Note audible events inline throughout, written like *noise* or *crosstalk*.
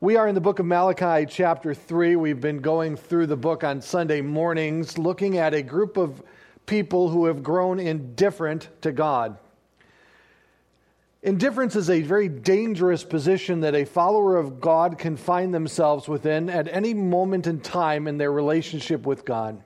We are in the book of Malachi, chapter 3. We've been going through the book on Sunday mornings, looking at a group of people who have grown indifferent to God. Indifference is a very dangerous position that a follower of God can find themselves within at any moment in time in their relationship with God.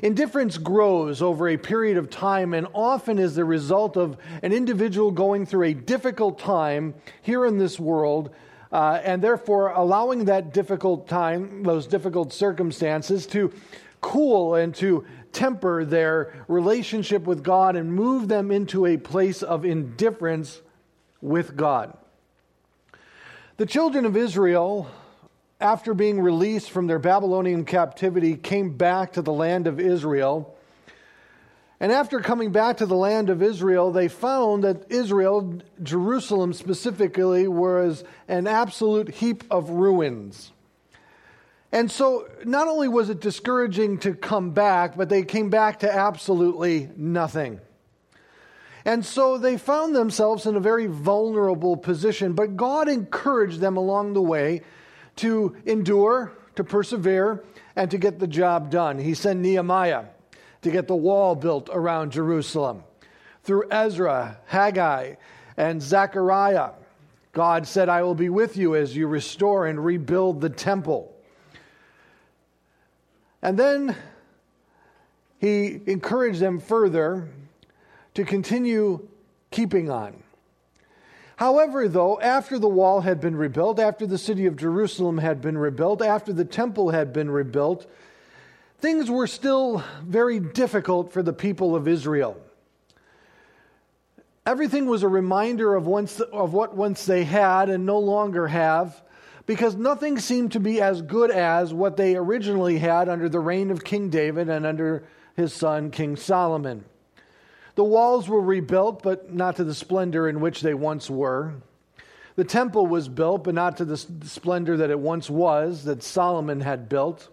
Indifference grows over a period of time and often is the result of an individual going through a difficult time here in this world uh, and therefore allowing that difficult time, those difficult circumstances, to cool and to temper their relationship with God and move them into a place of indifference with God. The children of Israel, after being released from their Babylonian captivity, came back to the land of Israel and after coming back to the land of Israel, they found that Israel, Jerusalem specifically, was an absolute heap of ruins. And so, not only was it discouraging to come back, but they came back to absolutely nothing. And so they found themselves in a very vulnerable position. But God encouraged them along the way to endure, to persevere, and to get the job done. He sent Nehemiah to get the wall built around Jerusalem. Through Ezra, Haggai, and Zechariah, God said, I will be with you as you restore and rebuild the temple. And then he encouraged them further to continue keeping on. However, though, after the wall had been rebuilt, after the city of Jerusalem had been rebuilt, after the temple had been rebuilt, things were still very difficult for the people of Israel. Everything was a reminder of, once, of what once they had and no longer have, because nothing seemed to be as good as what they originally had under the reign of King David and under his son, King Solomon. The walls were rebuilt, but not to the splendor in which they once were. The temple was built, but not to the splendor that it once was, that Solomon had built.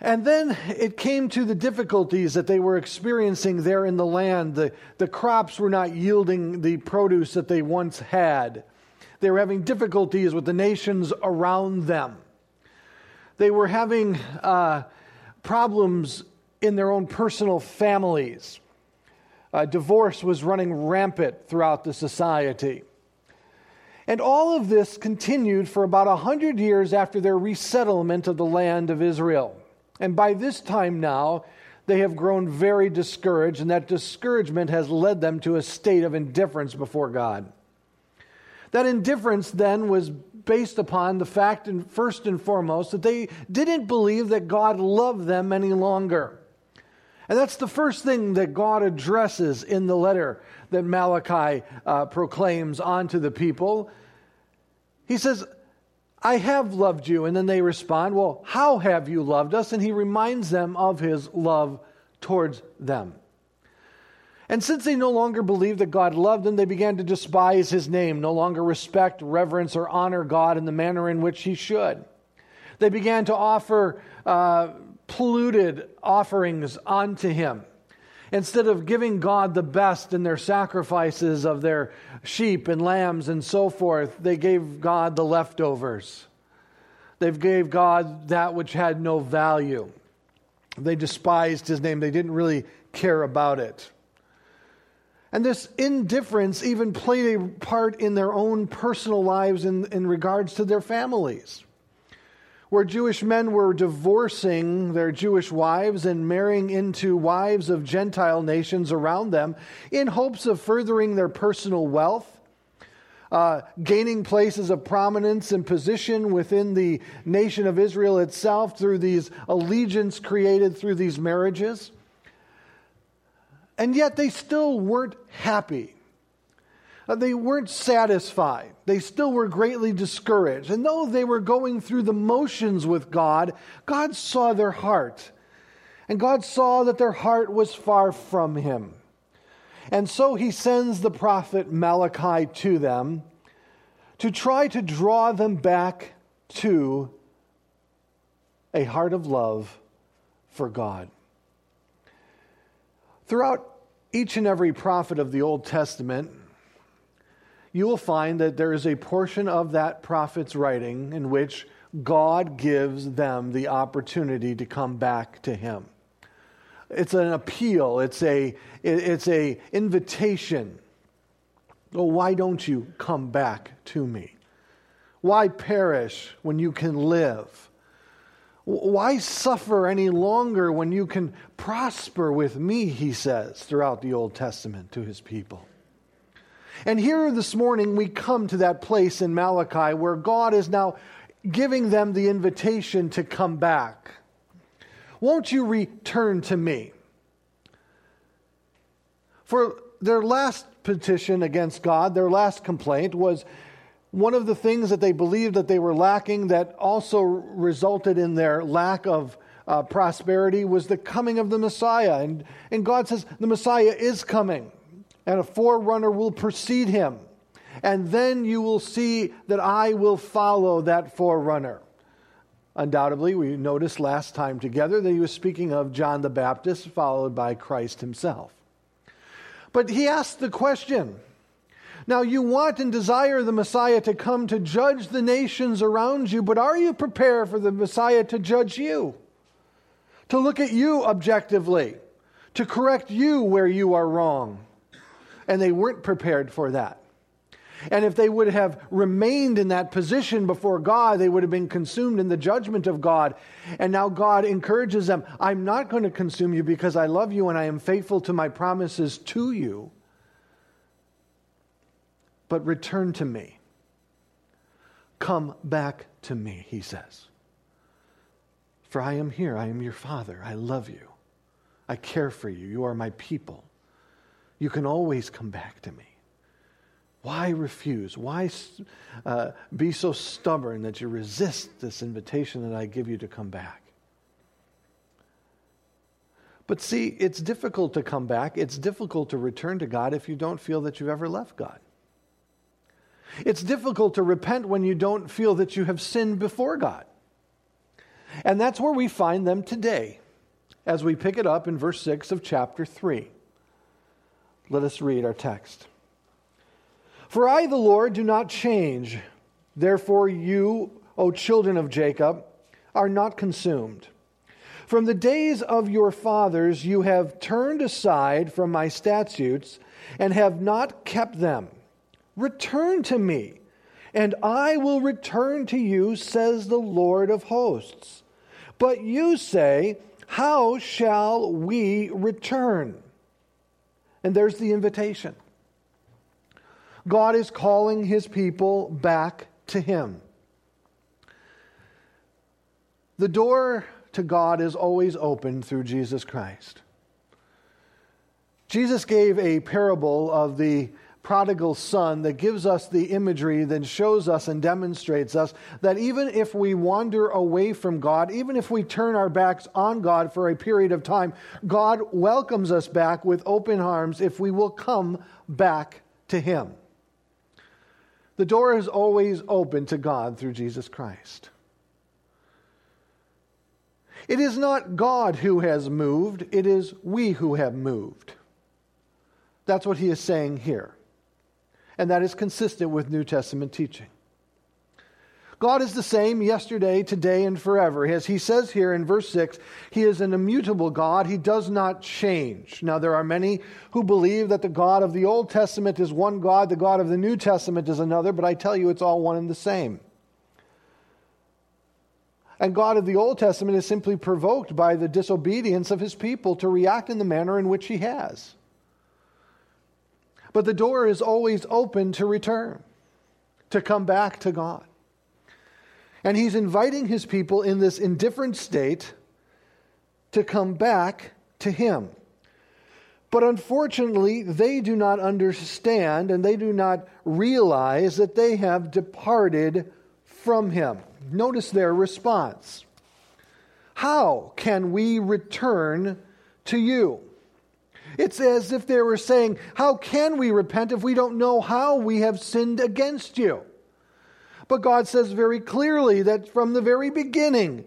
And then it came to the difficulties that they were experiencing there in the land. The, the crops were not yielding the produce that they once had. They were having difficulties with the nations around them. They were having uh, problems in their own personal families. Uh, divorce was running rampant throughout the society. And all of this continued for about a hundred years after their resettlement of the land of Israel. And by this time now, they have grown very discouraged, and that discouragement has led them to a state of indifference before God. That indifference then was based upon the fact, and first and foremost, that they didn't believe that God loved them any longer. And that's the first thing that God addresses in the letter that Malachi uh, proclaims onto the people. He says, I have loved you. And then they respond, Well, how have you loved us? And he reminds them of his love towards them. And since they no longer believed that God loved them, they began to despise his name, no longer respect, reverence, or honor God in the manner in which he should. They began to offer uh, polluted offerings unto him. Instead of giving God the best in their sacrifices of their sheep and lambs and so forth, they gave God the leftovers. They gave God that which had no value. They despised his name. They didn't really care about it. And this indifference even played a part in their own personal lives in, in regards to their families where Jewish men were divorcing their Jewish wives and marrying into wives of Gentile nations around them in hopes of furthering their personal wealth. Uh, gaining places of prominence and position within the nation of Israel itself through these allegiance created through these marriages. And yet they still weren't happy Uh, they weren't satisfied. They still were greatly discouraged. And though they were going through the motions with God, God saw their heart. And God saw that their heart was far from Him. And so He sends the prophet Malachi to them to try to draw them back to a heart of love for God. Throughout each and every prophet of the Old Testament, you will find that there is a portion of that prophet's writing in which God gives them the opportunity to come back to him. It's an appeal, it's a it's a invitation. Why don't you come back to me? Why perish when you can live? Why suffer any longer when you can prosper with me, he says throughout the Old Testament to his people. And here this morning, we come to that place in Malachi where God is now giving them the invitation to come back. Won't you return to me? For their last petition against God, their last complaint was one of the things that they believed that they were lacking that also resulted in their lack of uh, prosperity was the coming of the Messiah. And, and God says the Messiah is coming and a forerunner will precede him. And then you will see that I will follow that forerunner. Undoubtedly, we noticed last time together that he was speaking of John the Baptist, followed by Christ himself. But he asked the question Now, you want and desire the Messiah to come to judge the nations around you, but are you prepared for the Messiah to judge you? To look at you objectively, to correct you where you are wrong? And they weren't prepared for that. And if they would have remained in that position before God, they would have been consumed in the judgment of God. And now God encourages them I'm not going to consume you because I love you and I am faithful to my promises to you. But return to me. Come back to me, he says. For I am here. I am your father. I love you. I care for you. You are my people. You can always come back to me. Why refuse? Why uh, be so stubborn that you resist this invitation that I give you to come back? But see, it's difficult to come back. It's difficult to return to God if you don't feel that you've ever left God. It's difficult to repent when you don't feel that you have sinned before God. And that's where we find them today as we pick it up in verse 6 of chapter 3. Let us read our text. For I, the Lord, do not change. Therefore, you, O children of Jacob, are not consumed. From the days of your fathers, you have turned aside from my statutes and have not kept them. Return to me, and I will return to you, says the Lord of hosts. But you say, How shall we return? And there's the invitation. God is calling his people back to him. The door to God is always open through Jesus Christ. Jesus gave a parable of the prodigal son that gives us the imagery that shows us and demonstrates us that even if we wander away from God, even if we turn our backs on God for a period of time, God welcomes us back with open arms if we will come back to Him. The door is always open to God through Jesus Christ. It is not God who has moved, it is we who have moved. That's what he is saying here and that is consistent with New Testament teaching. God is the same yesterday, today, and forever. As he says here in verse 6, he is an immutable God. He does not change. Now, there are many who believe that the God of the Old Testament is one God, the God of the New Testament is another, but I tell you it's all one and the same. And God of the Old Testament is simply provoked by the disobedience of his people to react in the manner in which he has. But the door is always open to return, to come back to God. And he's inviting his people in this indifferent state to come back to him. But unfortunately, they do not understand and they do not realize that they have departed from him. Notice their response How can we return to you? It's as if they were saying, How can we repent if we don't know how we have sinned against you? But God says very clearly that from the very beginning,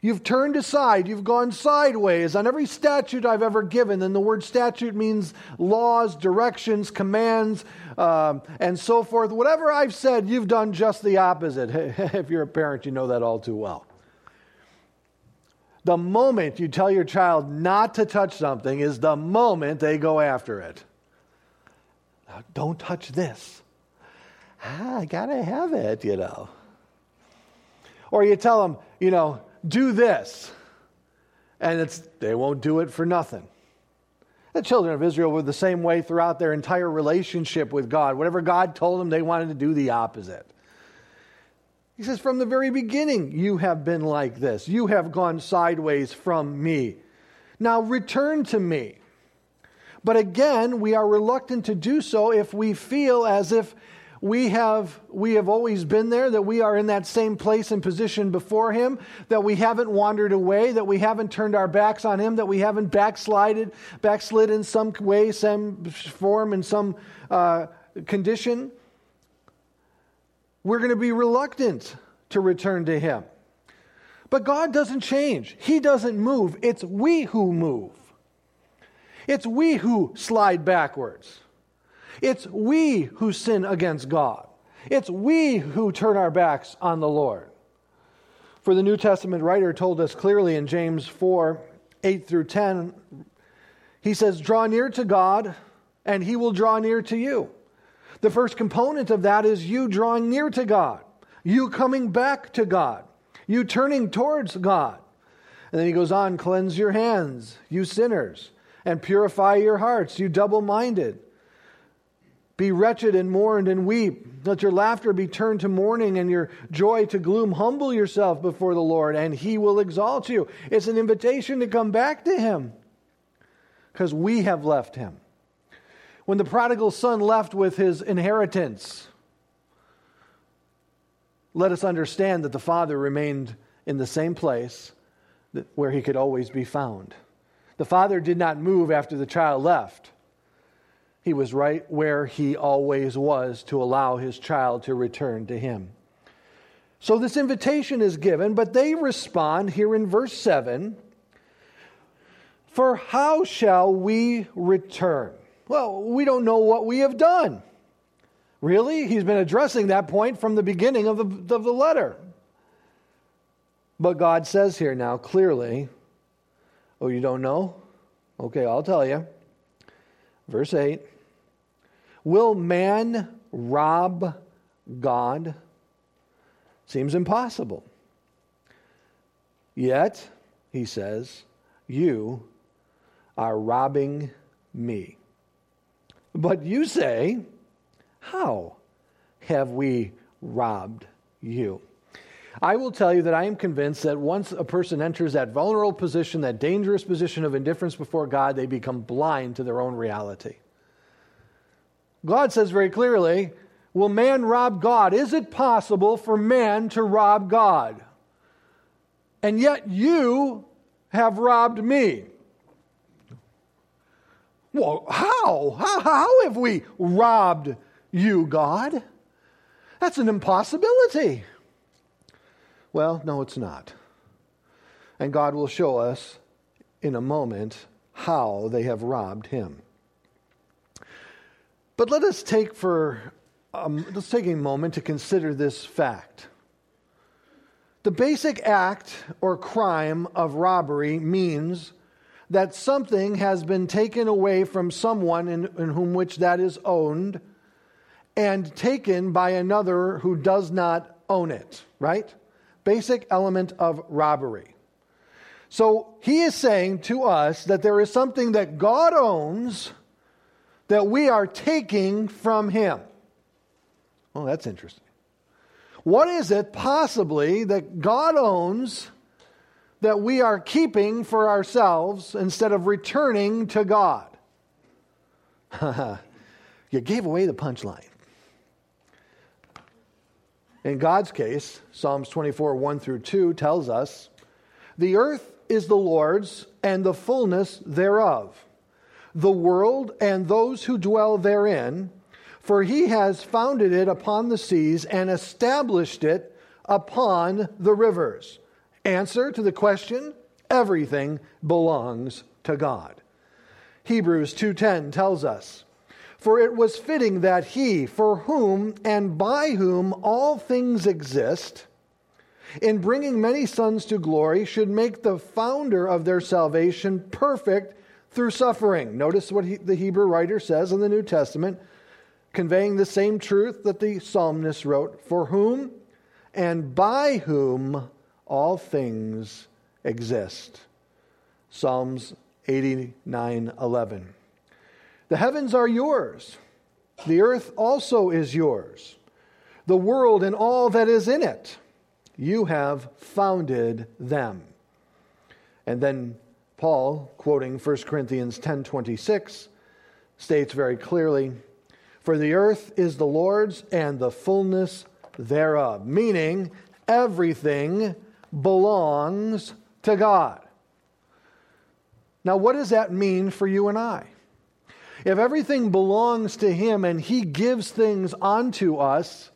You've turned aside. You've gone sideways on every statute I've ever given. And the word statute means laws, directions, commands, um, and so forth. Whatever I've said, you've done just the opposite. *laughs* if you're a parent, you know that all too well. The moment you tell your child not to touch something is the moment they go after it. Now, don't touch this. Ah, I gotta have it, you know. Or you tell them, you know, do this. And it's, they won't do it for nothing. The children of Israel were the same way throughout their entire relationship with God. Whatever God told them, they wanted to do the opposite. He says, From the very beginning, you have been like this. You have gone sideways from me. Now return to me. But again, we are reluctant to do so if we feel as if we have, we have always been there, that we are in that same place and position before Him, that we haven't wandered away, that we haven't turned our backs on Him, that we haven't backslided, backslid in some way, some form, in some uh, condition. We're going to be reluctant to return to Him. But God doesn't change, He doesn't move. It's we who move, it's we who slide backwards. It's we who sin against God. It's we who turn our backs on the Lord. For the New Testament writer told us clearly in James 4 8 through 10, he says, Draw near to God, and he will draw near to you. The first component of that is you drawing near to God, you coming back to God, you turning towards God. And then he goes on, Cleanse your hands, you sinners, and purify your hearts, you double minded. Be wretched and mourned and weep. Let your laughter be turned to mourning and your joy to gloom. Humble yourself before the Lord, and he will exalt you. It's an invitation to come back to him because we have left him. When the prodigal son left with his inheritance, let us understand that the father remained in the same place where he could always be found. The father did not move after the child left. He was right where he always was to allow his child to return to him. So this invitation is given, but they respond here in verse 7 For how shall we return? Well, we don't know what we have done. Really? He's been addressing that point from the beginning of the, of the letter. But God says here now clearly, Oh, you don't know? Okay, I'll tell you. Verse 8 Will man rob God? Seems impossible. Yet, he says, you are robbing me. But you say, How have we robbed you? I will tell you that I am convinced that once a person enters that vulnerable position, that dangerous position of indifference before God, they become blind to their own reality. God says very clearly, Will man rob God? Is it possible for man to rob God? And yet you have robbed me. Well, how? How, how have we robbed you, God? That's an impossibility. Well, no, it's not. And God will show us in a moment how they have robbed him. But let us take for um, let's take a moment to consider this fact. The basic act or crime of robbery means that something has been taken away from someone in, in whom which that is owned and taken by another who does not own it, right? Basic element of robbery. So he is saying to us that there is something that God owns that we are taking from him. Oh, that's interesting. What is it possibly that God owns that we are keeping for ourselves instead of returning to God? *laughs* you gave away the punchline. In God's case, Psalms 24, 1 through 2 tells us, The earth is the Lord's and the fullness thereof the world and those who dwell therein, for he has founded it upon the seas and established it upon the rivers. Answer to the question everything belongs to God. Hebrews 2:10 tells us, "For it was fitting that he, for whom and by whom all things exist, in bringing many sons to glory, should make the founder of their salvation perfect through suffering." Notice what he, the Hebrew writer says in the New Testament, conveying the same truth that the psalmist wrote, "For whom and by whom all things exist." Psalms 89 11. The heavens are yours, the earth also is yours, the world and all that is in it. You have founded them. And then Paul, quoting 1 Corinthians 10:26, states very clearly, "For the earth is the Lord's and the fullness thereof," meaning everything belongs to God. Now, what does that mean for you and I? If everything belongs to Him and He gives things onto us,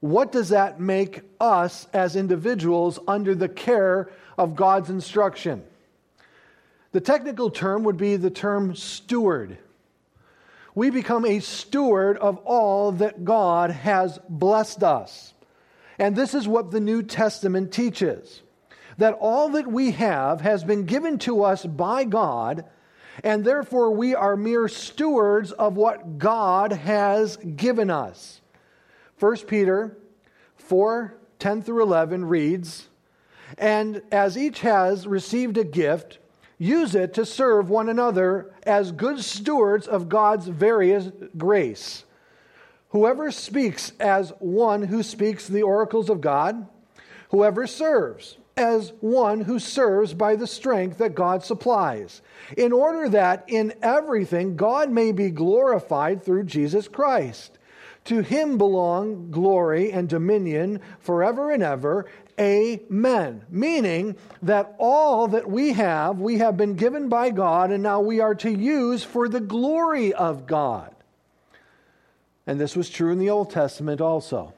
what does that make us as individuals under the care of God's instruction? The technical term would be the term steward. We become a steward of all that God has blessed us. And this is what the New Testament teaches that all that we have has been given to us by God, and therefore we are mere stewards of what God has given us. 1 Peter 4 10 through 11 reads, And as each has received a gift, use it to serve one another as good stewards of God's various grace. Whoever speaks as one who speaks the oracles of God, whoever serves as one who serves by the strength that God supplies, in order that in everything God may be glorified through Jesus Christ. To him belong glory and dominion forever and ever. Amen. Meaning that all that we have, we have been given by God, and now we are to use for the glory of God. And this was true in the Old Testament also.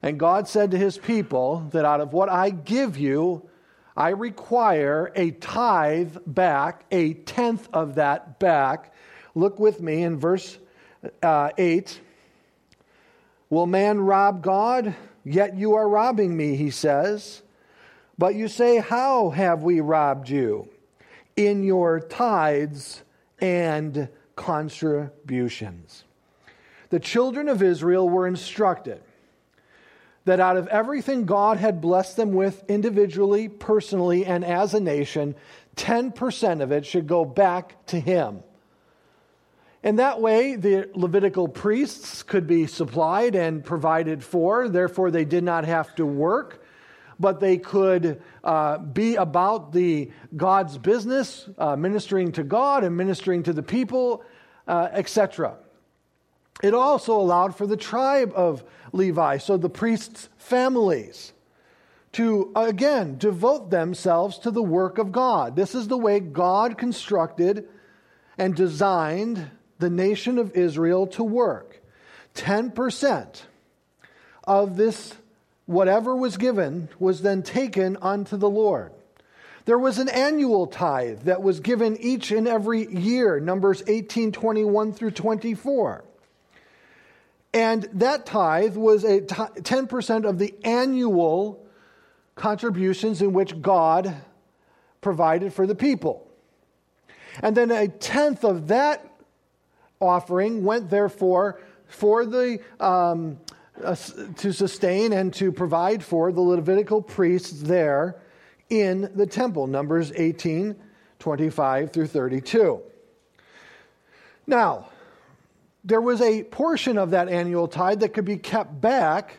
And God said to his people that out of what I give you, I require a tithe back, a tenth of that back. Look with me in verse uh, 8. Will man rob God? Yet you are robbing me, he says. But you say, How have we robbed you? In your tithes and contributions. The children of Israel were instructed that out of everything God had blessed them with individually, personally, and as a nation, 10% of it should go back to Him. And that way, the Levitical priests could be supplied and provided for. Therefore, they did not have to work, but they could uh, be about the God's business, uh, ministering to God and ministering to the people, uh, etc. It also allowed for the tribe of Levi, so the priests' families, to again devote themselves to the work of God. This is the way God constructed and designed the nation of Israel to work. 10% of this, whatever was given, was then taken unto the Lord. There was an annual tithe that was given each and every year, Numbers 18 21 through 24. And that tithe was a t- 10% of the annual contributions in which God provided for the people. And then a tenth of that offering went, therefore, for the um, uh, to sustain and to provide for the Levitical priests there in the temple. Numbers 18, 25 through 32. Now, there was a portion of that annual tithe that could be kept back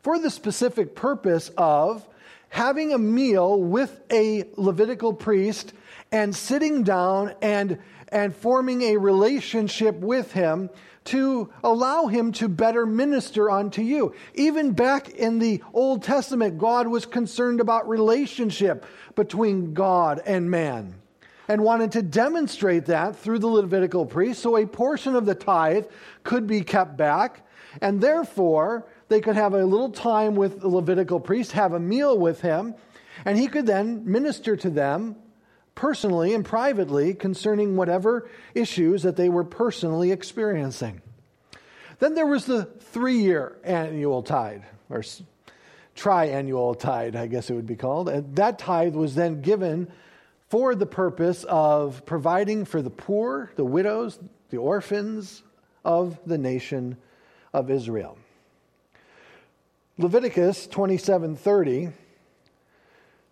for the specific purpose of having a meal with a Levitical priest and sitting down and, and forming a relationship with him to allow him to better minister unto you. Even back in the Old Testament, God was concerned about relationship between God and man and wanted to demonstrate that through the Levitical priest. So a portion of the tithe could be kept back, and therefore they could have a little time with the Levitical priest, have a meal with him, and he could then minister to them personally and privately concerning whatever issues that they were personally experiencing. Then there was the three year annual tithe, or triannual tithe, I guess it would be called. And that tithe was then given for the purpose of providing for the poor, the widows, the orphans of the nation of Israel. Leviticus 27:30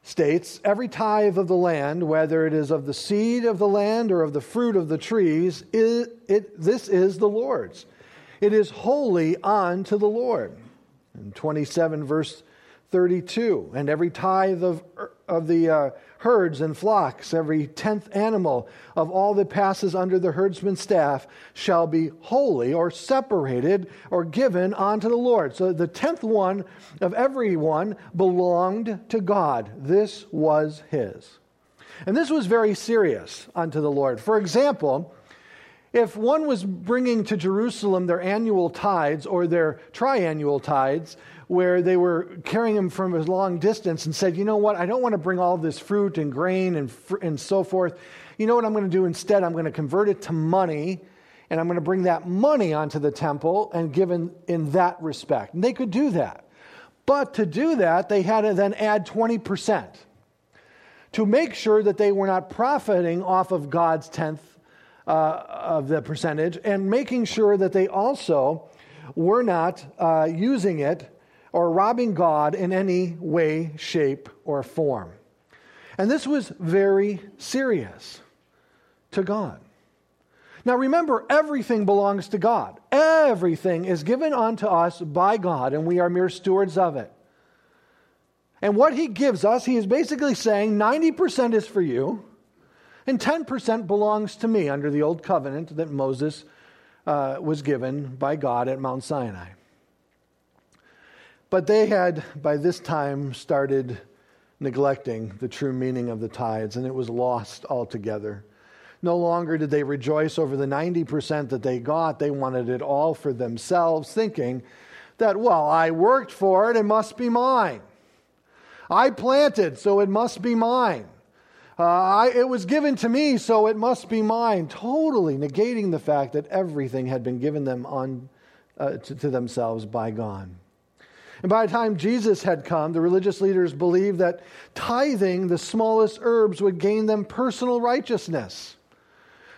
states, Every tithe of the land, whether it is of the seed of the land or of the fruit of the trees, it, it, this is the Lord's. It is holy unto the Lord. In 27, verse 32, and every tithe of, of the uh, herds and flocks, every tenth animal of all that passes under the herdsman's staff shall be holy or separated or given unto the Lord. So the tenth one of every one belonged to God. This was his. And this was very serious unto the Lord. For example, if one was bringing to Jerusalem their annual tithes or their triannual tithes, where they were carrying them from a long distance and said, You know what? I don't want to bring all this fruit and grain and, fr- and so forth. You know what I'm going to do instead? I'm going to convert it to money and I'm going to bring that money onto the temple and give in, in that respect. And they could do that. But to do that, they had to then add 20% to make sure that they were not profiting off of God's tenth uh, of the percentage and making sure that they also were not uh, using it or robbing God in any way, shape, or form. And this was very serious to God. Now remember, everything belongs to God. Everything is given unto us by God, and we are mere stewards of it. And what He gives us, He is basically saying 90% is for you, and 10% belongs to me under the old covenant that Moses uh, was given by God at Mount Sinai. But they had, by this time, started neglecting the true meaning of the tithes, and it was lost altogether. No longer did they rejoice over the 90% that they got, they wanted it all for themselves, thinking that, well, I worked for it, it must be mine. I planted, so it must be mine. Uh, I, it was given to me, so it must be mine. Totally negating the fact that everything had been given them on, uh, to, to themselves by God. And by the time Jesus had come, the religious leaders believed that tithing the smallest herbs would gain them personal righteousness.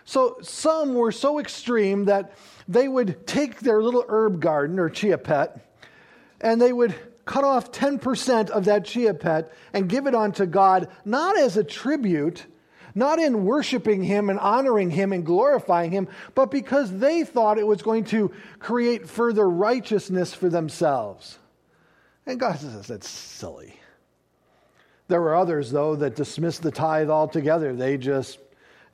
So some were so extreme that they would take their little herb garden or chia pet and they would cut off 10% of that chia pet and give it unto God, not as a tribute, not in worshiping Him and honoring Him and glorifying Him, but because they thought it was going to create further righteousness for themselves. And God says, that's silly. There were others, though, that dismissed the tithe altogether. They just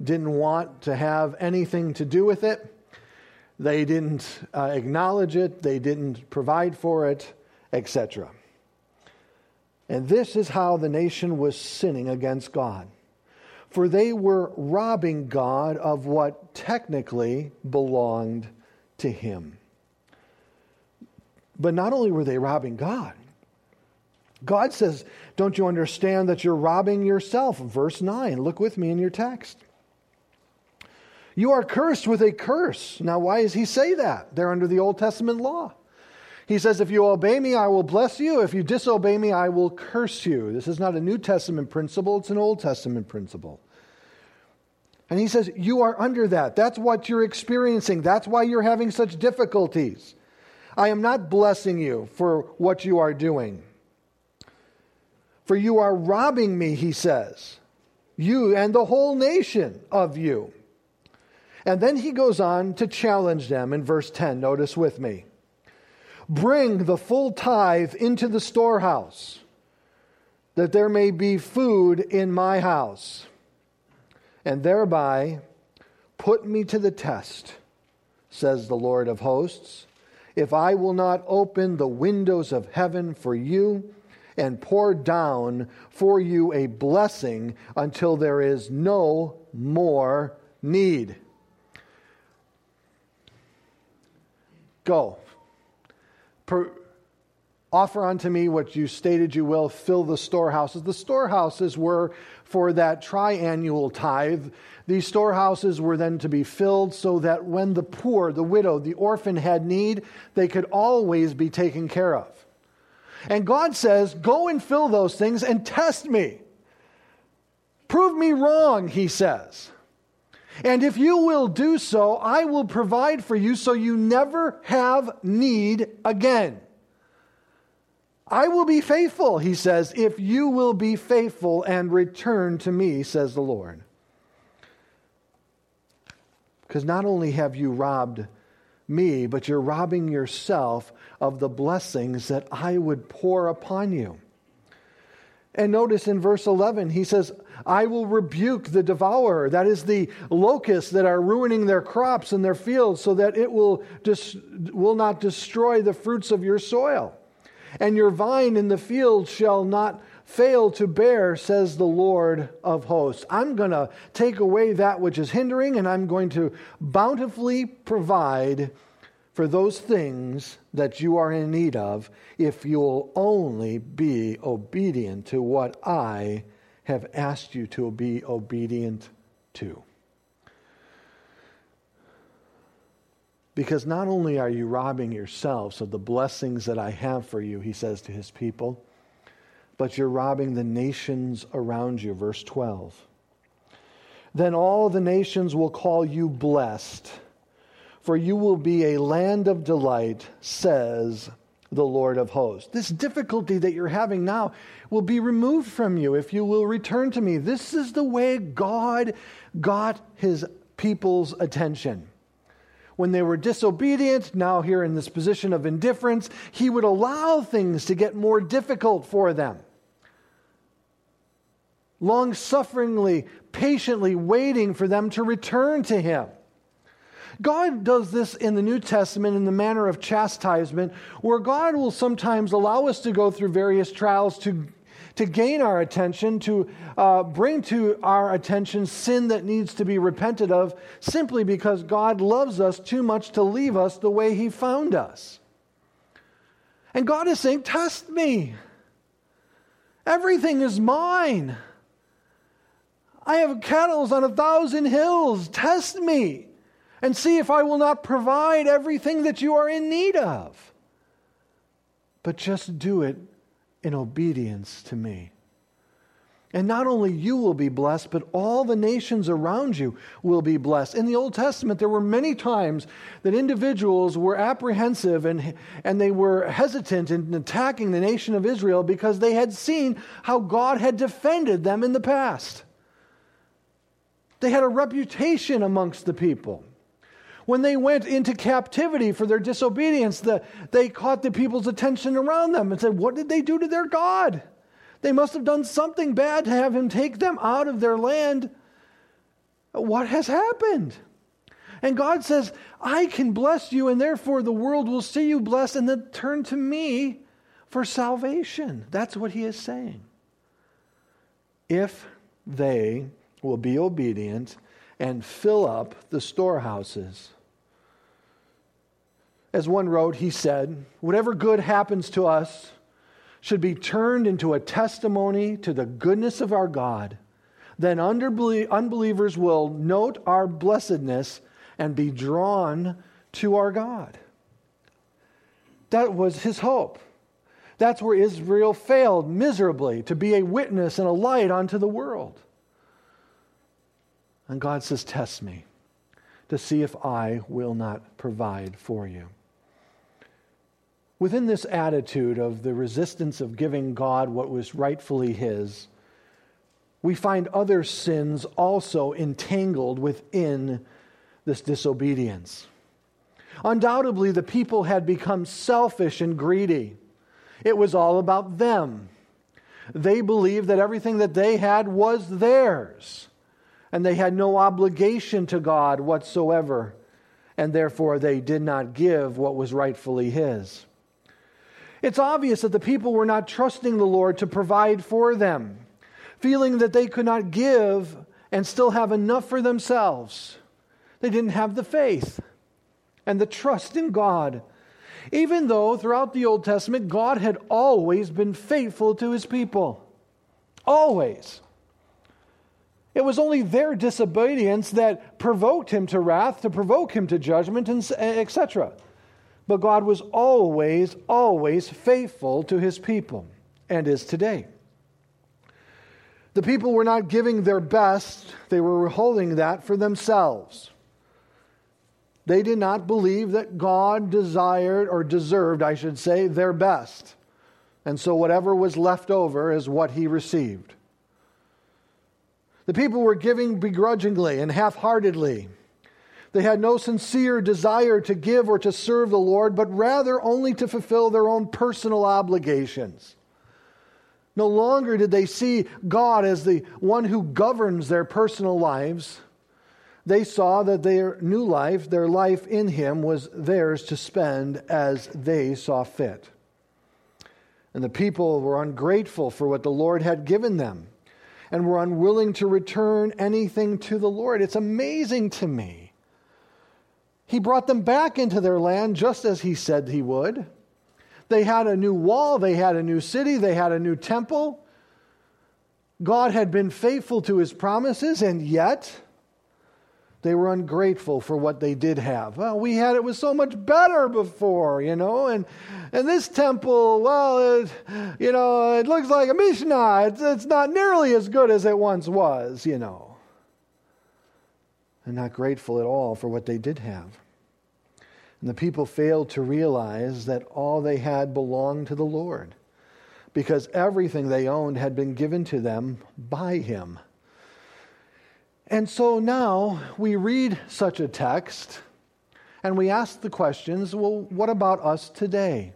didn't want to have anything to do with it. They didn't uh, acknowledge it. They didn't provide for it, etc. And this is how the nation was sinning against God. For they were robbing God of what technically belonged to Him. But not only were they robbing God, God says, Don't you understand that you're robbing yourself? Verse 9. Look with me in your text. You are cursed with a curse. Now, why does he say that? They're under the Old Testament law. He says, If you obey me, I will bless you. If you disobey me, I will curse you. This is not a New Testament principle, it's an Old Testament principle. And he says, You are under that. That's what you're experiencing. That's why you're having such difficulties. I am not blessing you for what you are doing. For you are robbing me, he says, you and the whole nation of you. And then he goes on to challenge them in verse 10. Notice with me. Bring the full tithe into the storehouse, that there may be food in my house, and thereby put me to the test, says the Lord of hosts, if I will not open the windows of heaven for you and pour down for you a blessing until there is no more need. Go. Per, Offer unto me what you stated you will, fill the storehouses. The storehouses were for that triannual tithe. These storehouses were then to be filled so that when the poor, the widow, the orphan had need, they could always be taken care of. And God says, Go and fill those things and test me. Prove me wrong, he says. And if you will do so, I will provide for you so you never have need again. I will be faithful, he says, if you will be faithful and return to me, says the Lord. Because not only have you robbed me, but you're robbing yourself of the blessings that I would pour upon you. And notice in verse 11, he says, I will rebuke the devourer, that is the locusts that are ruining their crops and their fields, so that it will, dis- will not destroy the fruits of your soil. And your vine in the field shall not fail to bear, says the Lord of hosts. I'm going to take away that which is hindering, and I'm going to bountifully provide for those things that you are in need of if you'll only be obedient to what I have asked you to be obedient to. Because not only are you robbing yourselves of the blessings that I have for you, he says to his people, but you're robbing the nations around you. Verse 12. Then all the nations will call you blessed for you will be a land of delight, says the Lord of hosts. This difficulty that you're having now will be removed from you if you will return to me. This is the way God got his people's attention. When they were disobedient, now here in this position of indifference, he would allow things to get more difficult for them. Long sufferingly, patiently waiting for them to return to him. God does this in the New Testament in the manner of chastisement, where God will sometimes allow us to go through various trials to, to gain our attention, to uh, bring to our attention sin that needs to be repented of, simply because God loves us too much to leave us the way He found us. And God is saying, Test me. Everything is mine. I have cattle on a thousand hills. Test me and see if I will not provide everything that you are in need of. But just do it in obedience to me. And not only you will be blessed, but all the nations around you will be blessed. In the Old Testament, there were many times that individuals were apprehensive and, and they were hesitant in attacking the nation of Israel because they had seen how God had defended them in the past. They had a reputation amongst the people. When they went into captivity for their disobedience, the, they caught the people's attention around them and said, What did they do to their God? They must have done something bad to have him take them out of their land. What has happened? And God says, I can bless you, and therefore the world will see you blessed and then turn to me for salvation. That's what he is saying. If they will be obedient and fill up the storehouses. As one wrote, he said, Whatever good happens to us should be turned into a testimony to the goodness of our God. Then unbelievers will note our blessedness and be drawn to our God. That was his hope. That's where Israel failed miserably to be a witness and a light unto the world. And God says, Test me to see if I will not provide for you. Within this attitude of the resistance of giving God what was rightfully His, we find other sins also entangled within this disobedience. Undoubtedly, the people had become selfish and greedy. It was all about them. They believed that everything that they had was theirs and they had no obligation to God whatsoever, and therefore they did not give what was rightfully His. It's obvious that the people were not trusting the Lord to provide for them, feeling that they could not give and still have enough for themselves. They didn't have the faith and the trust in God. Even though throughout the Old Testament, God had always been faithful to his people. Always. It was only their disobedience that provoked him to wrath, to provoke him to judgment, eh, etc. But God was always, always faithful to his people and is today. The people were not giving their best, they were withholding that for themselves. They did not believe that God desired, or deserved, I should say, their best. And so whatever was left over is what he received. The people were giving begrudgingly and half heartedly. They had no sincere desire to give or to serve the Lord, but rather only to fulfill their own personal obligations. No longer did they see God as the one who governs their personal lives. They saw that their new life, their life in Him, was theirs to spend as they saw fit. And the people were ungrateful for what the Lord had given them and were unwilling to return anything to the Lord. It's amazing to me. He brought them back into their land just as He said He would. They had a new wall, they had a new city, they had a new temple. God had been faithful to His promises, and yet they were ungrateful for what they did have. Well, we had it was so much better before, you know, and and this temple, well, it, you know, it looks like a Mishnah. It's, it's not nearly as good as it once was, you know. And not grateful at all for what they did have. And the people failed to realize that all they had belonged to the Lord because everything they owned had been given to them by Him. And so now we read such a text and we ask the questions well, what about us today?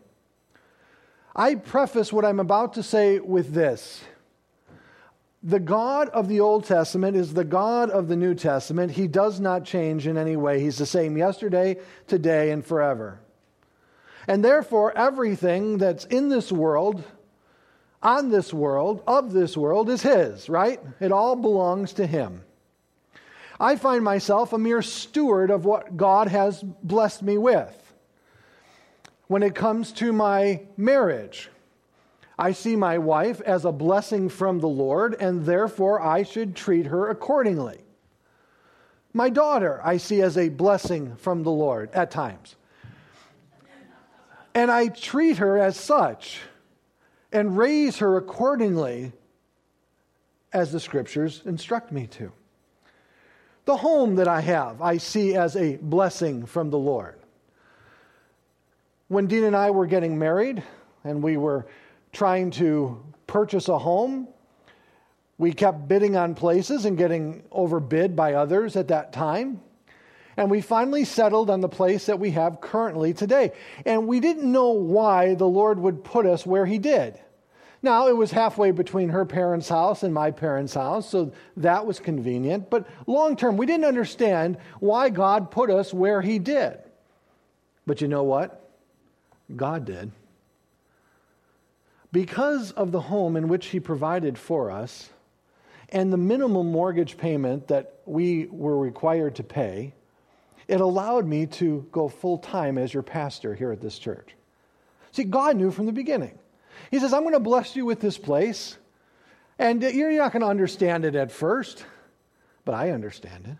I preface what I'm about to say with this. The God of the Old Testament is the God of the New Testament. He does not change in any way. He's the same yesterday, today, and forever. And therefore, everything that's in this world, on this world, of this world, is His, right? It all belongs to Him. I find myself a mere steward of what God has blessed me with. When it comes to my marriage, I see my wife as a blessing from the Lord, and therefore I should treat her accordingly. My daughter, I see as a blessing from the Lord at times. And I treat her as such and raise her accordingly as the scriptures instruct me to. The home that I have, I see as a blessing from the Lord. When Dina and I were getting married and we were trying to purchase a home, we kept bidding on places and getting overbid by others at that time. And we finally settled on the place that we have currently today. And we didn't know why the Lord would put us where He did. Now, it was halfway between her parents' house and my parents' house, so that was convenient. But long term, we didn't understand why God put us where He did. But you know what? God did. Because of the home in which He provided for us and the minimum mortgage payment that we were required to pay, it allowed me to go full time as your pastor here at this church. See, God knew from the beginning. He says, I'm going to bless you with this place. And uh, you're not going to understand it at first, but I understand it.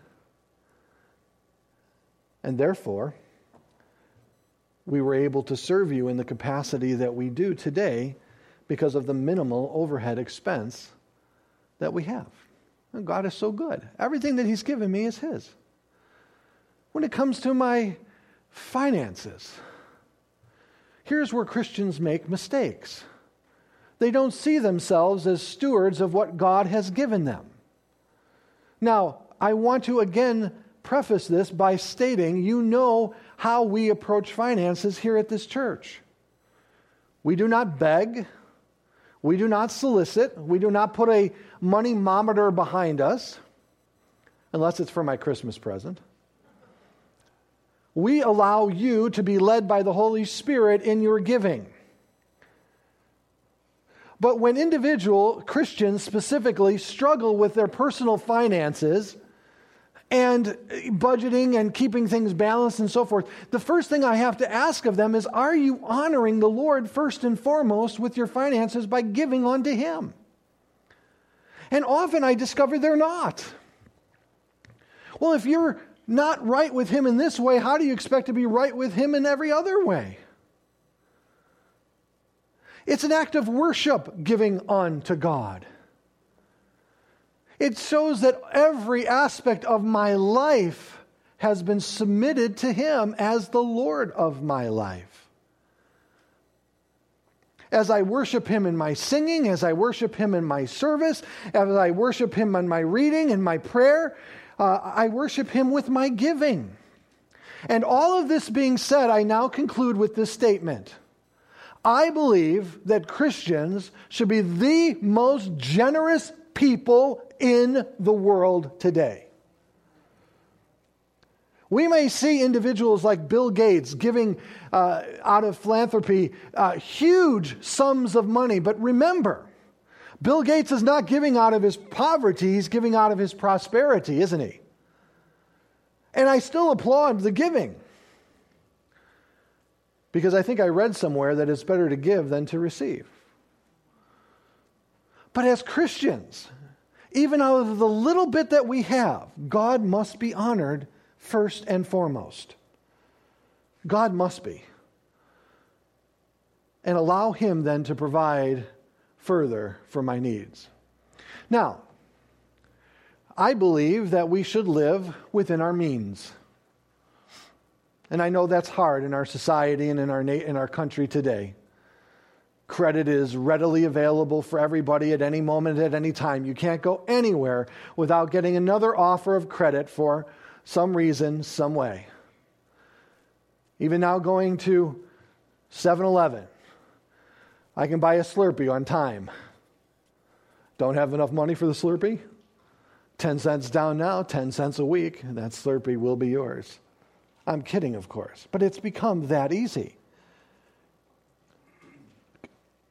And therefore, we were able to serve you in the capacity that we do today because of the minimal overhead expense that we have. And God is so good. Everything that He's given me is His. When it comes to my finances, here's where Christians make mistakes. They don't see themselves as stewards of what God has given them. Now, I want to again preface this by stating you know how we approach finances here at this church. We do not beg, we do not solicit, we do not put a money mometer behind us, unless it's for my Christmas present. We allow you to be led by the Holy Spirit in your giving. But when individual Christians specifically struggle with their personal finances and budgeting and keeping things balanced and so forth, the first thing I have to ask of them is Are you honoring the Lord first and foremost with your finances by giving unto Him? And often I discover they're not. Well, if you're not right with Him in this way, how do you expect to be right with Him in every other way? It's an act of worship giving unto God. It shows that every aspect of my life has been submitted to Him as the Lord of my life. As I worship Him in my singing, as I worship Him in my service, as I worship Him in my reading and my prayer, uh, I worship Him with my giving. And all of this being said, I now conclude with this statement. I believe that Christians should be the most generous people in the world today. We may see individuals like Bill Gates giving uh, out of philanthropy uh, huge sums of money, but remember, Bill Gates is not giving out of his poverty, he's giving out of his prosperity, isn't he? And I still applaud the giving. Because I think I read somewhere that it's better to give than to receive. But as Christians, even out of the little bit that we have, God must be honored first and foremost. God must be. And allow Him then to provide further for my needs. Now, I believe that we should live within our means. And I know that's hard in our society and in our, in our country today. Credit is readily available for everybody at any moment, at any time. You can't go anywhere without getting another offer of credit for some reason, some way. Even now, going to 7 Eleven, I can buy a Slurpee on time. Don't have enough money for the Slurpee? 10 cents down now, 10 cents a week, and that Slurpee will be yours. I'm kidding, of course, but it's become that easy A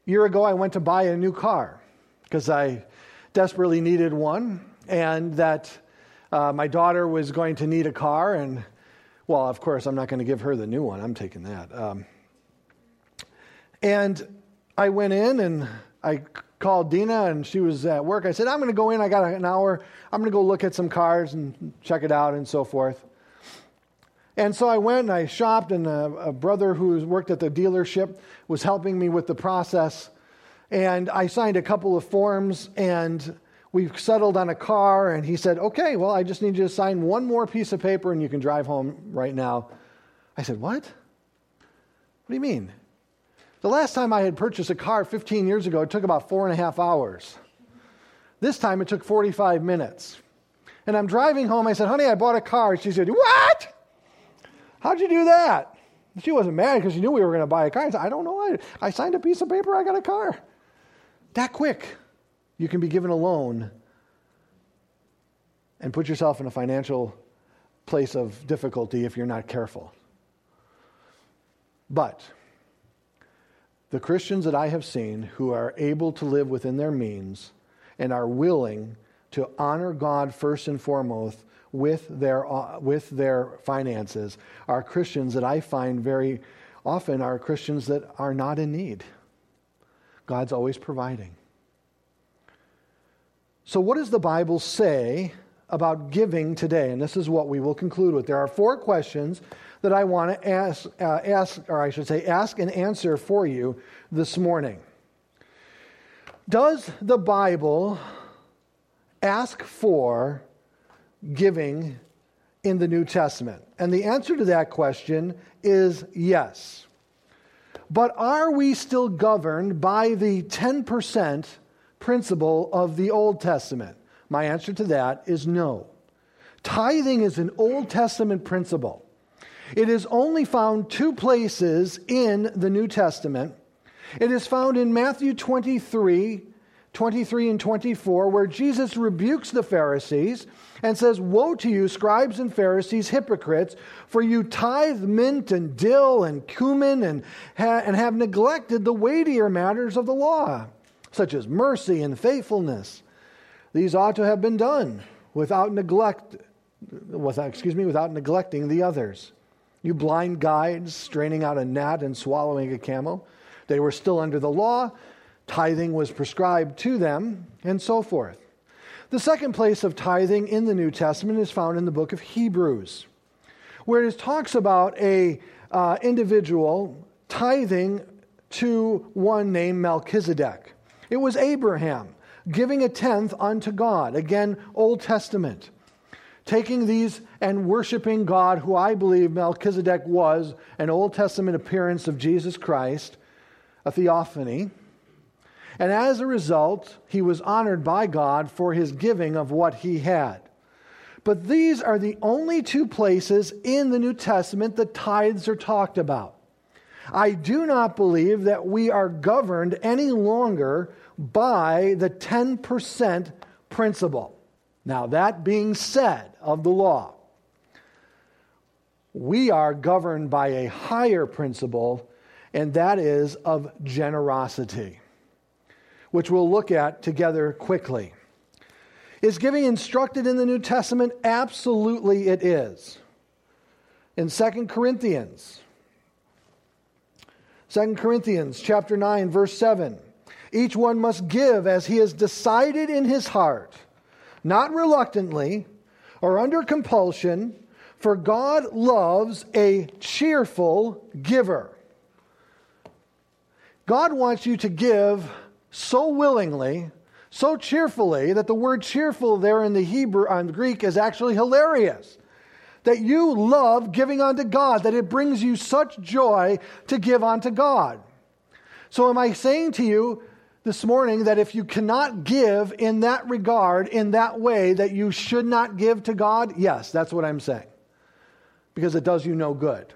year ago, I went to buy a new car because I desperately needed one, and that uh, my daughter was going to need a car. And, well, of course, I'm not going to give her the new one. I'm taking that. Um, and I went in and I called Dina, and she was at work. I said, I'm going to go in. I got an hour. I'm going to go look at some cars and check it out and so forth. And so I went and I shopped, and a, a brother who worked at the dealership was helping me with the process. And I signed a couple of forms, and we settled on a car. And he said, Okay, well, I just need you to sign one more piece of paper, and you can drive home right now. I said, What? What do you mean? The last time I had purchased a car 15 years ago, it took about four and a half hours. This time it took 45 minutes. And I'm driving home. I said, Honey, I bought a car. She said, What? How'd you do that? She wasn't mad because she knew we were going to buy a car. I said, I don't know. I, I signed a piece of paper. I got a car. That quick. You can be given a loan and put yourself in a financial place of difficulty if you're not careful. But the Christians that I have seen who are able to live within their means and are willing to honor God first and foremost with their, uh, with their finances are Christians that I find very often are Christians that are not in need. God's always providing. So, what does the Bible say about giving today? And this is what we will conclude with. There are four questions that I want to ask, uh, ask or I should say, ask and answer for you this morning. Does the Bible ask for giving in the New Testament? And the answer to that question is yes. But are we still governed by the 10% principle of the Old Testament? My answer to that is no. Tithing is an Old Testament principle. It is only found two places in the New Testament. It is found in Matthew 23, 23 and 24, where Jesus rebukes the Pharisees and says, Woe to you, scribes and Pharisees, hypocrites, for you tithe mint and dill and cumin and, ha- and have neglected the weightier matters of the law, such as mercy and faithfulness. These ought to have been done without neglect, without, excuse me, without neglecting the others. You blind guides straining out a gnat and swallowing a camel. They were still under the law. Tithing was prescribed to them, and so forth. The second place of tithing in the New Testament is found in the book of Hebrews, where it talks about a uh, individual tithing to one named Melchizedek. It was Abraham giving a tenth unto God. Again, Old Testament. Taking these and worshiping God, who I believe Melchizedek was, an Old Testament appearance of Jesus Christ, a theophany. And as a result, he was honored by God for his giving of what he had. But these are the only two places in the New Testament that tithes are talked about. I do not believe that we are governed any longer by the 10% principle. Now, that being said of the law, we are governed by a higher principle, and that is of generosity, which we'll look at together quickly. Is giving instructed in the New Testament? Absolutely, it is. In 2 Corinthians, 2 Corinthians chapter 9 verse 7 each one must give as he has decided in his heart not reluctantly or under compulsion for God loves a cheerful giver God wants you to give so willingly so cheerfully that the word cheerful there in the Hebrew and Greek is actually hilarious that you love giving unto God, that it brings you such joy to give unto God. So, am I saying to you this morning that if you cannot give in that regard, in that way, that you should not give to God? Yes, that's what I'm saying. Because it does you no good.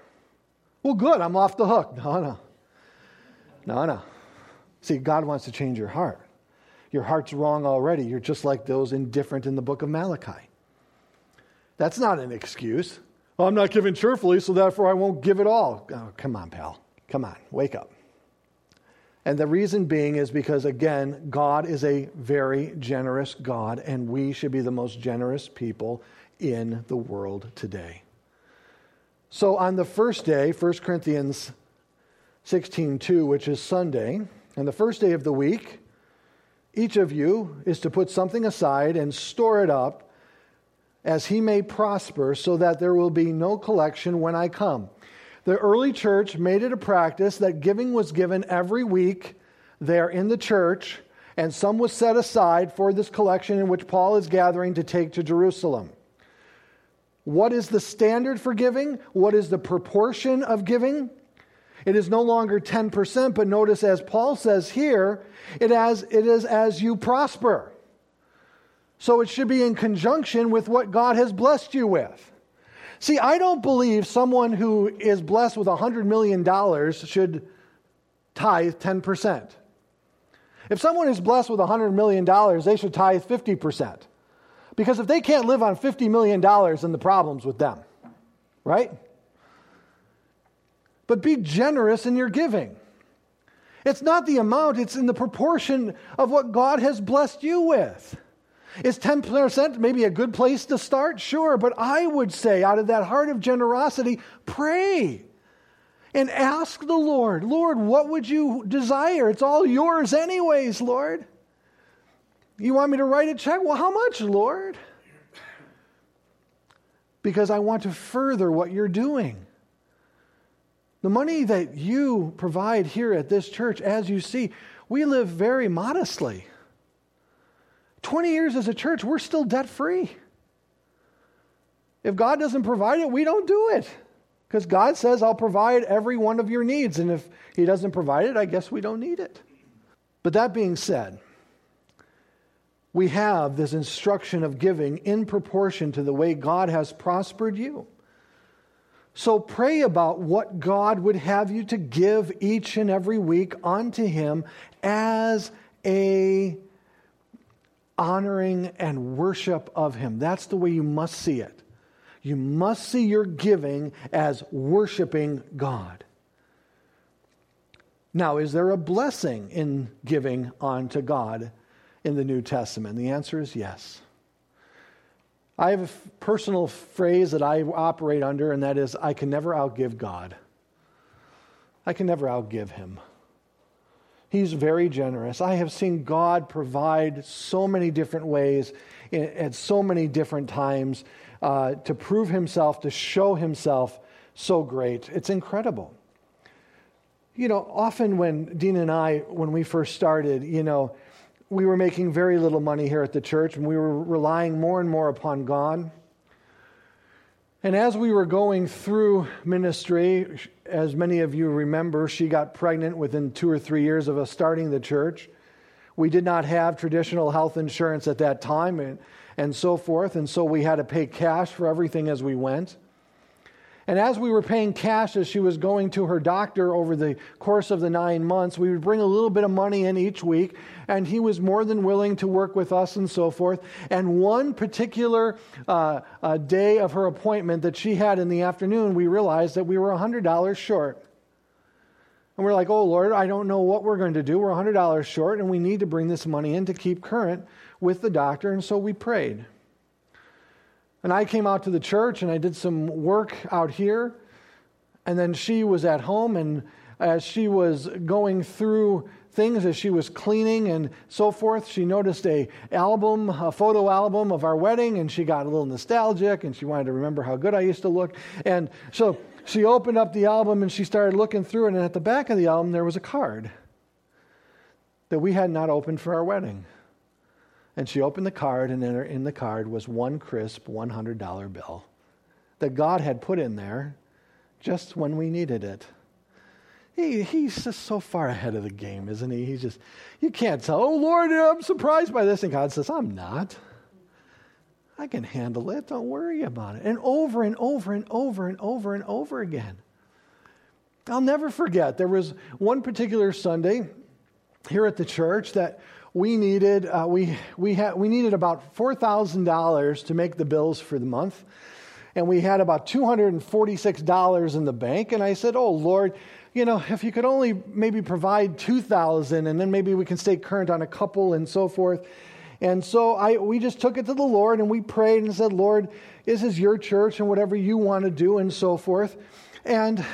Well, good, I'm off the hook. *laughs* No, no. No, no. See, God wants to change your heart. Your heart's wrong already. You're just like those indifferent in the book of Malachi. That's not an excuse. Well, I'm not giving cheerfully, so therefore I won't give it all. Oh, come on, pal. Come on, wake up. And the reason being is because, again, God is a very generous God, and we should be the most generous people in the world today. So on the first day, 1 Corinthians 16:2, which is Sunday, and the first day of the week, each of you is to put something aside and store it up as he may prosper, so that there will be no collection when I come. The early church made it a practice that giving was given every week there in the church, and some was set aside for this collection in which Paul is gathering to take to Jerusalem. What is the standard for giving? What is the proportion of giving? It is no longer 10%, but notice as Paul says here, it, has, it is as you prosper. So it should be in conjunction with what God has blessed you with. See, I don't believe someone who is blessed with $100 million should tithe 10%. If someone is blessed with $100 million, they should tithe 50%. Because if they can't live on $50 million, then the problem's with them. Right? But be generous in your giving. It's not the amount, it's in the proportion of what God has blessed you with. Is 10% maybe a good place to start? Sure, but I would say, out of that heart of generosity, pray and ask the Lord, Lord, what would you desire? It's all yours, anyways, Lord. You want me to write a check? Well, how much, Lord? Because I want to further what you're doing. The money that you provide here at this church, as you see, we live very modestly. 20 years as a church, we're still debt free. If God doesn't provide it, we don't do it. Because God says, I'll provide every one of your needs. And if He doesn't provide it, I guess we don't need it. But that being said, we have this instruction of giving in proportion to the way God has prospered you. So pray about what God would have you to give each and every week unto Him as a honoring and worship of Him. That's the way you must see it. You must see your giving as worshiping God. Now, is there a blessing in giving unto God in the New Testament? The answer is yes. I have a personal phrase that I operate under, and that is I can never outgive God. I can never outgive him. He's very generous. I have seen God provide so many different ways at so many different times uh, to prove himself, to show himself so great. It's incredible. You know, often when Dina and I, when we first started, you know, we were making very little money here at the church and we were relying more and more upon God. And as we were going through ministry, as many of you remember, she got pregnant within two or three years of us starting the church. We did not have traditional health insurance at that time and, and so forth, and so we had to pay cash for everything as we went. And as we were paying cash as she was going to her doctor over the course of the nine months, we would bring a little bit of money in each week, and he was more than willing to work with us and so forth. And one particular uh, uh, day of her appointment that she had in the afternoon, we realized that we were $100 short. And we're like, oh Lord, I don't know what we're going to do. We're $100 short, and we need to bring this money in to keep current with the doctor. And so we prayed. And I came out to the church and I did some work out here. And then she was at home, and as she was going through things as she was cleaning and so forth she noticed a album a photo album of our wedding and she got a little nostalgic and she wanted to remember how good i used to look and so she opened up the album and she started looking through it and at the back of the album there was a card that we had not opened for our wedding and she opened the card, and in, the card was one crisp $100 bill that God had put in there just when we needed it. He, he's just so far ahead of the game, isn't he? He's just, you can't tell, oh Lord, I'm surprised by this. And God says, I'm not. I can handle it. Don't worry about it. And over and over and over and over and over again. I'll never forget, there was one particular Sunday here at the church that we needed uh, we we had we needed about four thousand dollars to make the bills for the month, and we had about two hundred and forty six dollars in the bank. And I said, "Oh Lord, you know, if you could only maybe provide two thousand, and then maybe we can stay current on a couple and so forth." And so I we just took it to the Lord and we prayed and said, "Lord, this is your church and whatever you want to do and so forth." And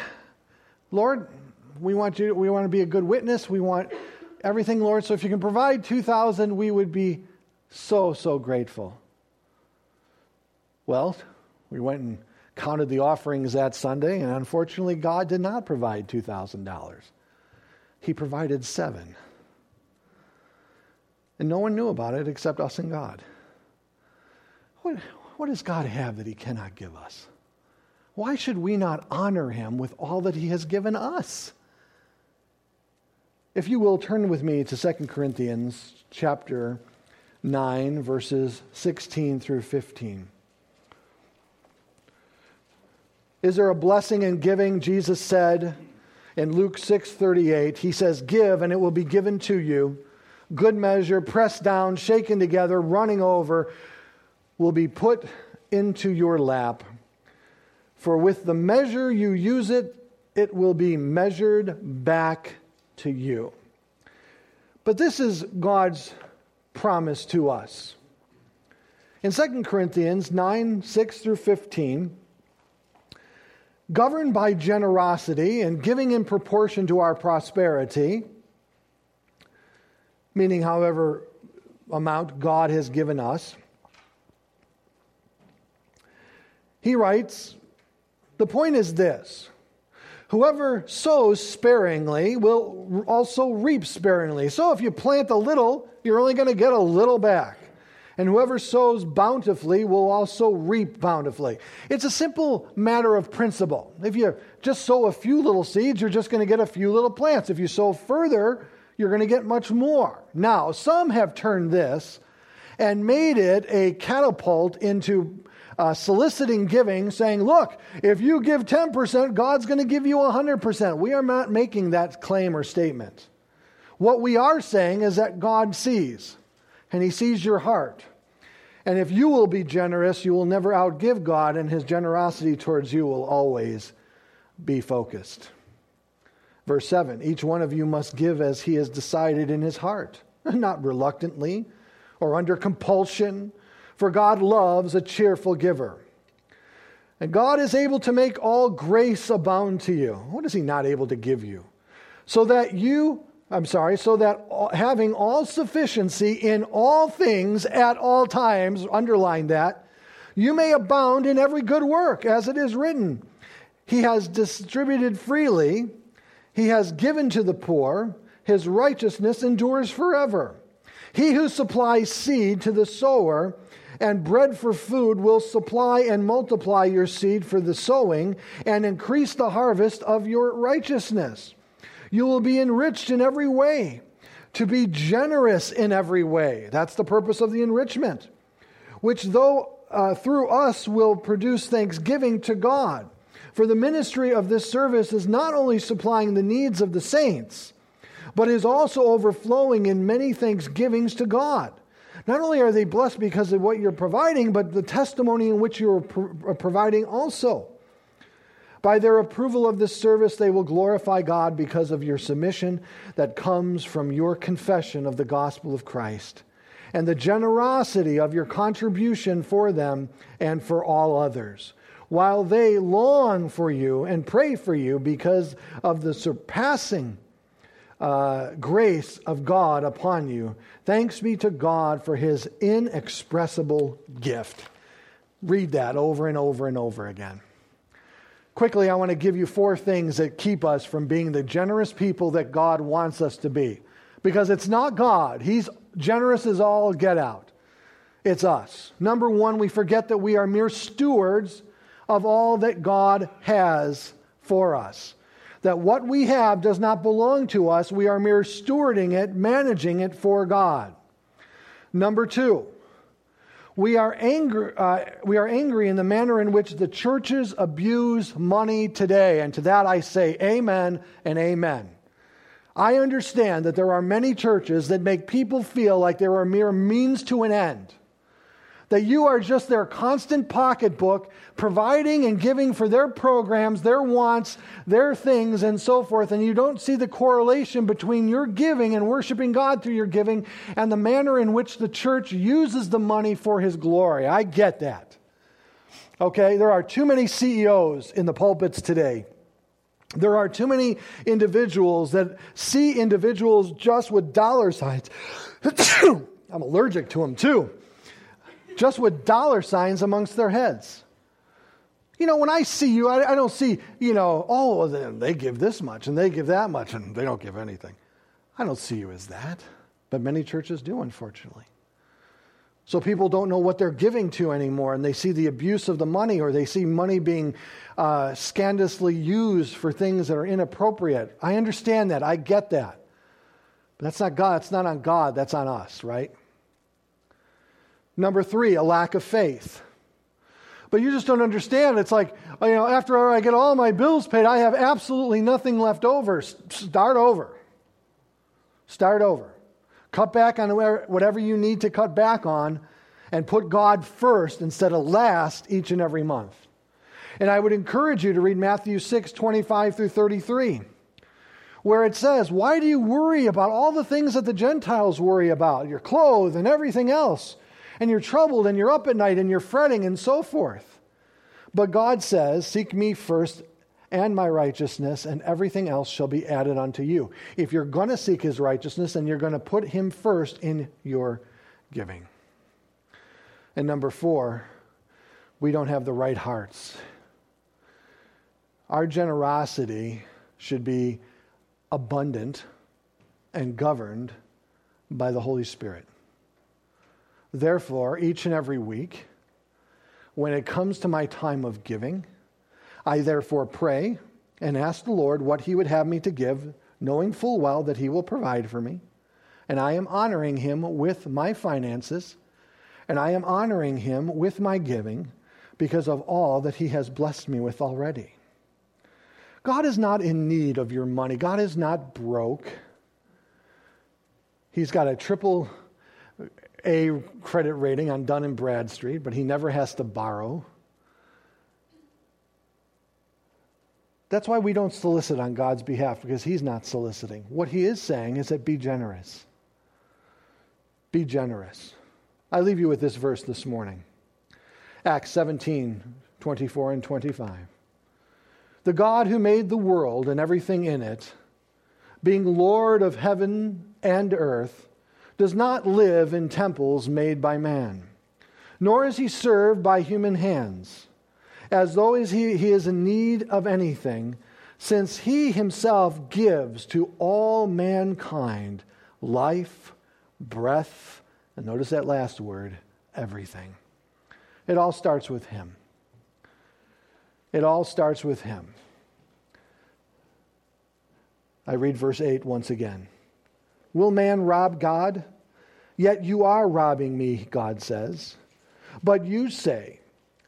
Lord, we want you we want to be a good witness. We want everything, Lord. So if you can provide 2,000, we would be so, so grateful. Well, we went and counted the offerings that Sunday, and unfortunately, God did not provide $2,000. He provided seven. And no one knew about it except us and God. What, what does God have that He cannot give us? Why should we not honor Him with all that He has given us? If you will, turn with me to 2 Corinthians chapter 9, verses 16 through 15. Is there a blessing in giving? Jesus said in Luke 6:38, he says, "Give and it will be given to you. Good measure, pressed down, shaken together, running over, will be put into your lap. For with the measure you use it, it will be measured back to you. But this is God's promise to us. In 2 Corinthians 9 6 through 15, governed by generosity and giving in proportion to our prosperity, meaning however amount God has given us, he writes, the point is this Whoever sows sparingly will also reap sparingly. So if you plant a little, you're only going to get a little back. And whoever sows bountifully will also reap bountifully. It's a simple matter of principle. If you just sow a few little seeds, you're just going to get a few little plants. If you sow further, you're going to get much more. Now, some have turned this and made it a catapult into uh, soliciting giving, saying, Look, if you give 10%, God's going to give you 100%. We are not making that claim or statement. What we are saying is that God sees, and He sees your heart. And if you will be generous, you will never outgive God, and His generosity towards you will always be focused. Verse 7 Each one of you must give as he has decided in his heart, *laughs* not reluctantly or under compulsion for God loves a cheerful giver. And God is able to make all grace abound to you. What is He not able to give you? So that you, I'm sorry, so that having all sufficiency in all things at all times, underline that, you may abound in every good work, as it is written. He has distributed freely, He has given to the poor, His righteousness endures forever. He who supplies seed to the sower, and bread for food will supply and multiply your seed for the sowing and increase the harvest of your righteousness. You will be enriched in every way, to be generous in every way. That's the purpose of the enrichment, which though uh, through us will produce thanksgiving to God. For the ministry of this service is not only supplying the needs of the saints, but is also overflowing in many thanksgivings to God. Not only are they blessed because of what you're providing, but the testimony in which you're pro- uh, providing also. By their approval of this service, they will glorify God because of your submission that comes from your confession of the gospel of Christ and the generosity of your contribution for them and for all others, while they long for you and pray for you because of the surpassing uh, grace of God upon you. Thanks be to God for his inexpressible gift. Read that over and over and over again. Quickly, I want to give you four things that keep us from being the generous people that God wants us to be. Because it's not God, He's generous as all get out. It's us. Number one, we forget that we are mere stewards of all that God has for us that what we have does not belong to us. We are mere stewarding it, managing it for God. Number two, we are, angry, uh, we are angry in the manner in which the churches abuse money today. And to that I say amen and amen. I understand that there are many churches that make people feel like they are mere means to an end that you are just their constant pocketbook, providing and giving for their programs, their wants, their things, and so forth. And you don't see the correlation between your giving and worshiping God through your giving and the manner in which the church uses the money for His glory. I get that. Okay, there are too many CEOs in the pulpits today. There are too many individuals that see individuals just with dollar signs. *coughs* I'm allergic to them too just with dollar signs amongst their heads. You know, when I see you, I, I don't see, you know, oh, they give this much and they give that much and they don't give anything. I don't see you as that. But many churches do, unfortunately. So people don't know what they're giving to anymore, and they see the abuse of the money, or they see money being uh, scandalously used for things that are inappropriate. I understand that. I get that. But that's not God. That's not on God. That's on us, right? Number three, a lack of faith. But you just don't understand. It's like, you know, after I get all my bills paid, I have absolutely nothing left over. Start over. Start over. Cut back on whatever you need to cut back on and put God first instead of last each and every month. And I would encourage you to read Matthew 6 25 through 33, where it says, Why do you worry about all the things that the Gentiles worry about, your clothes and everything else? And you're troubled and you're up at night and you're fretting and so forth. But God says, Seek me first and my righteousness, and everything else shall be added unto you. If you're going to seek his righteousness, and you're going to put him first in your giving. And number four, we don't have the right hearts. Our generosity should be abundant and governed by the Holy Spirit. Therefore, each and every week, when it comes to my time of giving, I therefore pray and ask the Lord what He would have me to give, knowing full well that He will provide for me. And I am honoring Him with my finances, and I am honoring Him with my giving because of all that He has blessed me with already. God is not in need of your money, God is not broke. He's got a triple a credit rating on Dun and Bradstreet, but he never has to borrow. That's why we don't solicit on God's behalf because he's not soliciting. What he is saying is that be generous. Be generous. I leave you with this verse this morning Acts 17 24 and 25. The God who made the world and everything in it, being Lord of heaven and earth, does not live in temples made by man, nor is he served by human hands, as though he, he is in need of anything, since he himself gives to all mankind life, breath, and notice that last word, everything. It all starts with him. It all starts with him. I read verse 8 once again. Will man rob God? Yet you are robbing me, God says. But you say,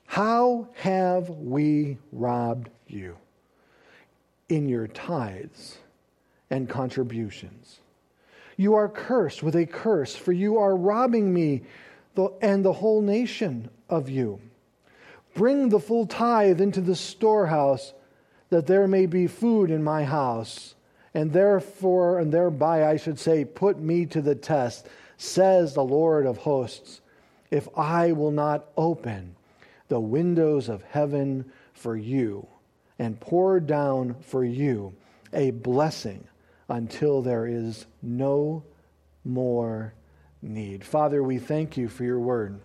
How have we robbed you? In your tithes and contributions. You are cursed with a curse, for you are robbing me and the whole nation of you. Bring the full tithe into the storehouse, that there may be food in my house. And therefore, and thereby I should say, put me to the test, says the Lord of hosts, if I will not open the windows of heaven for you and pour down for you a blessing until there is no more need. Father, we thank you for your word.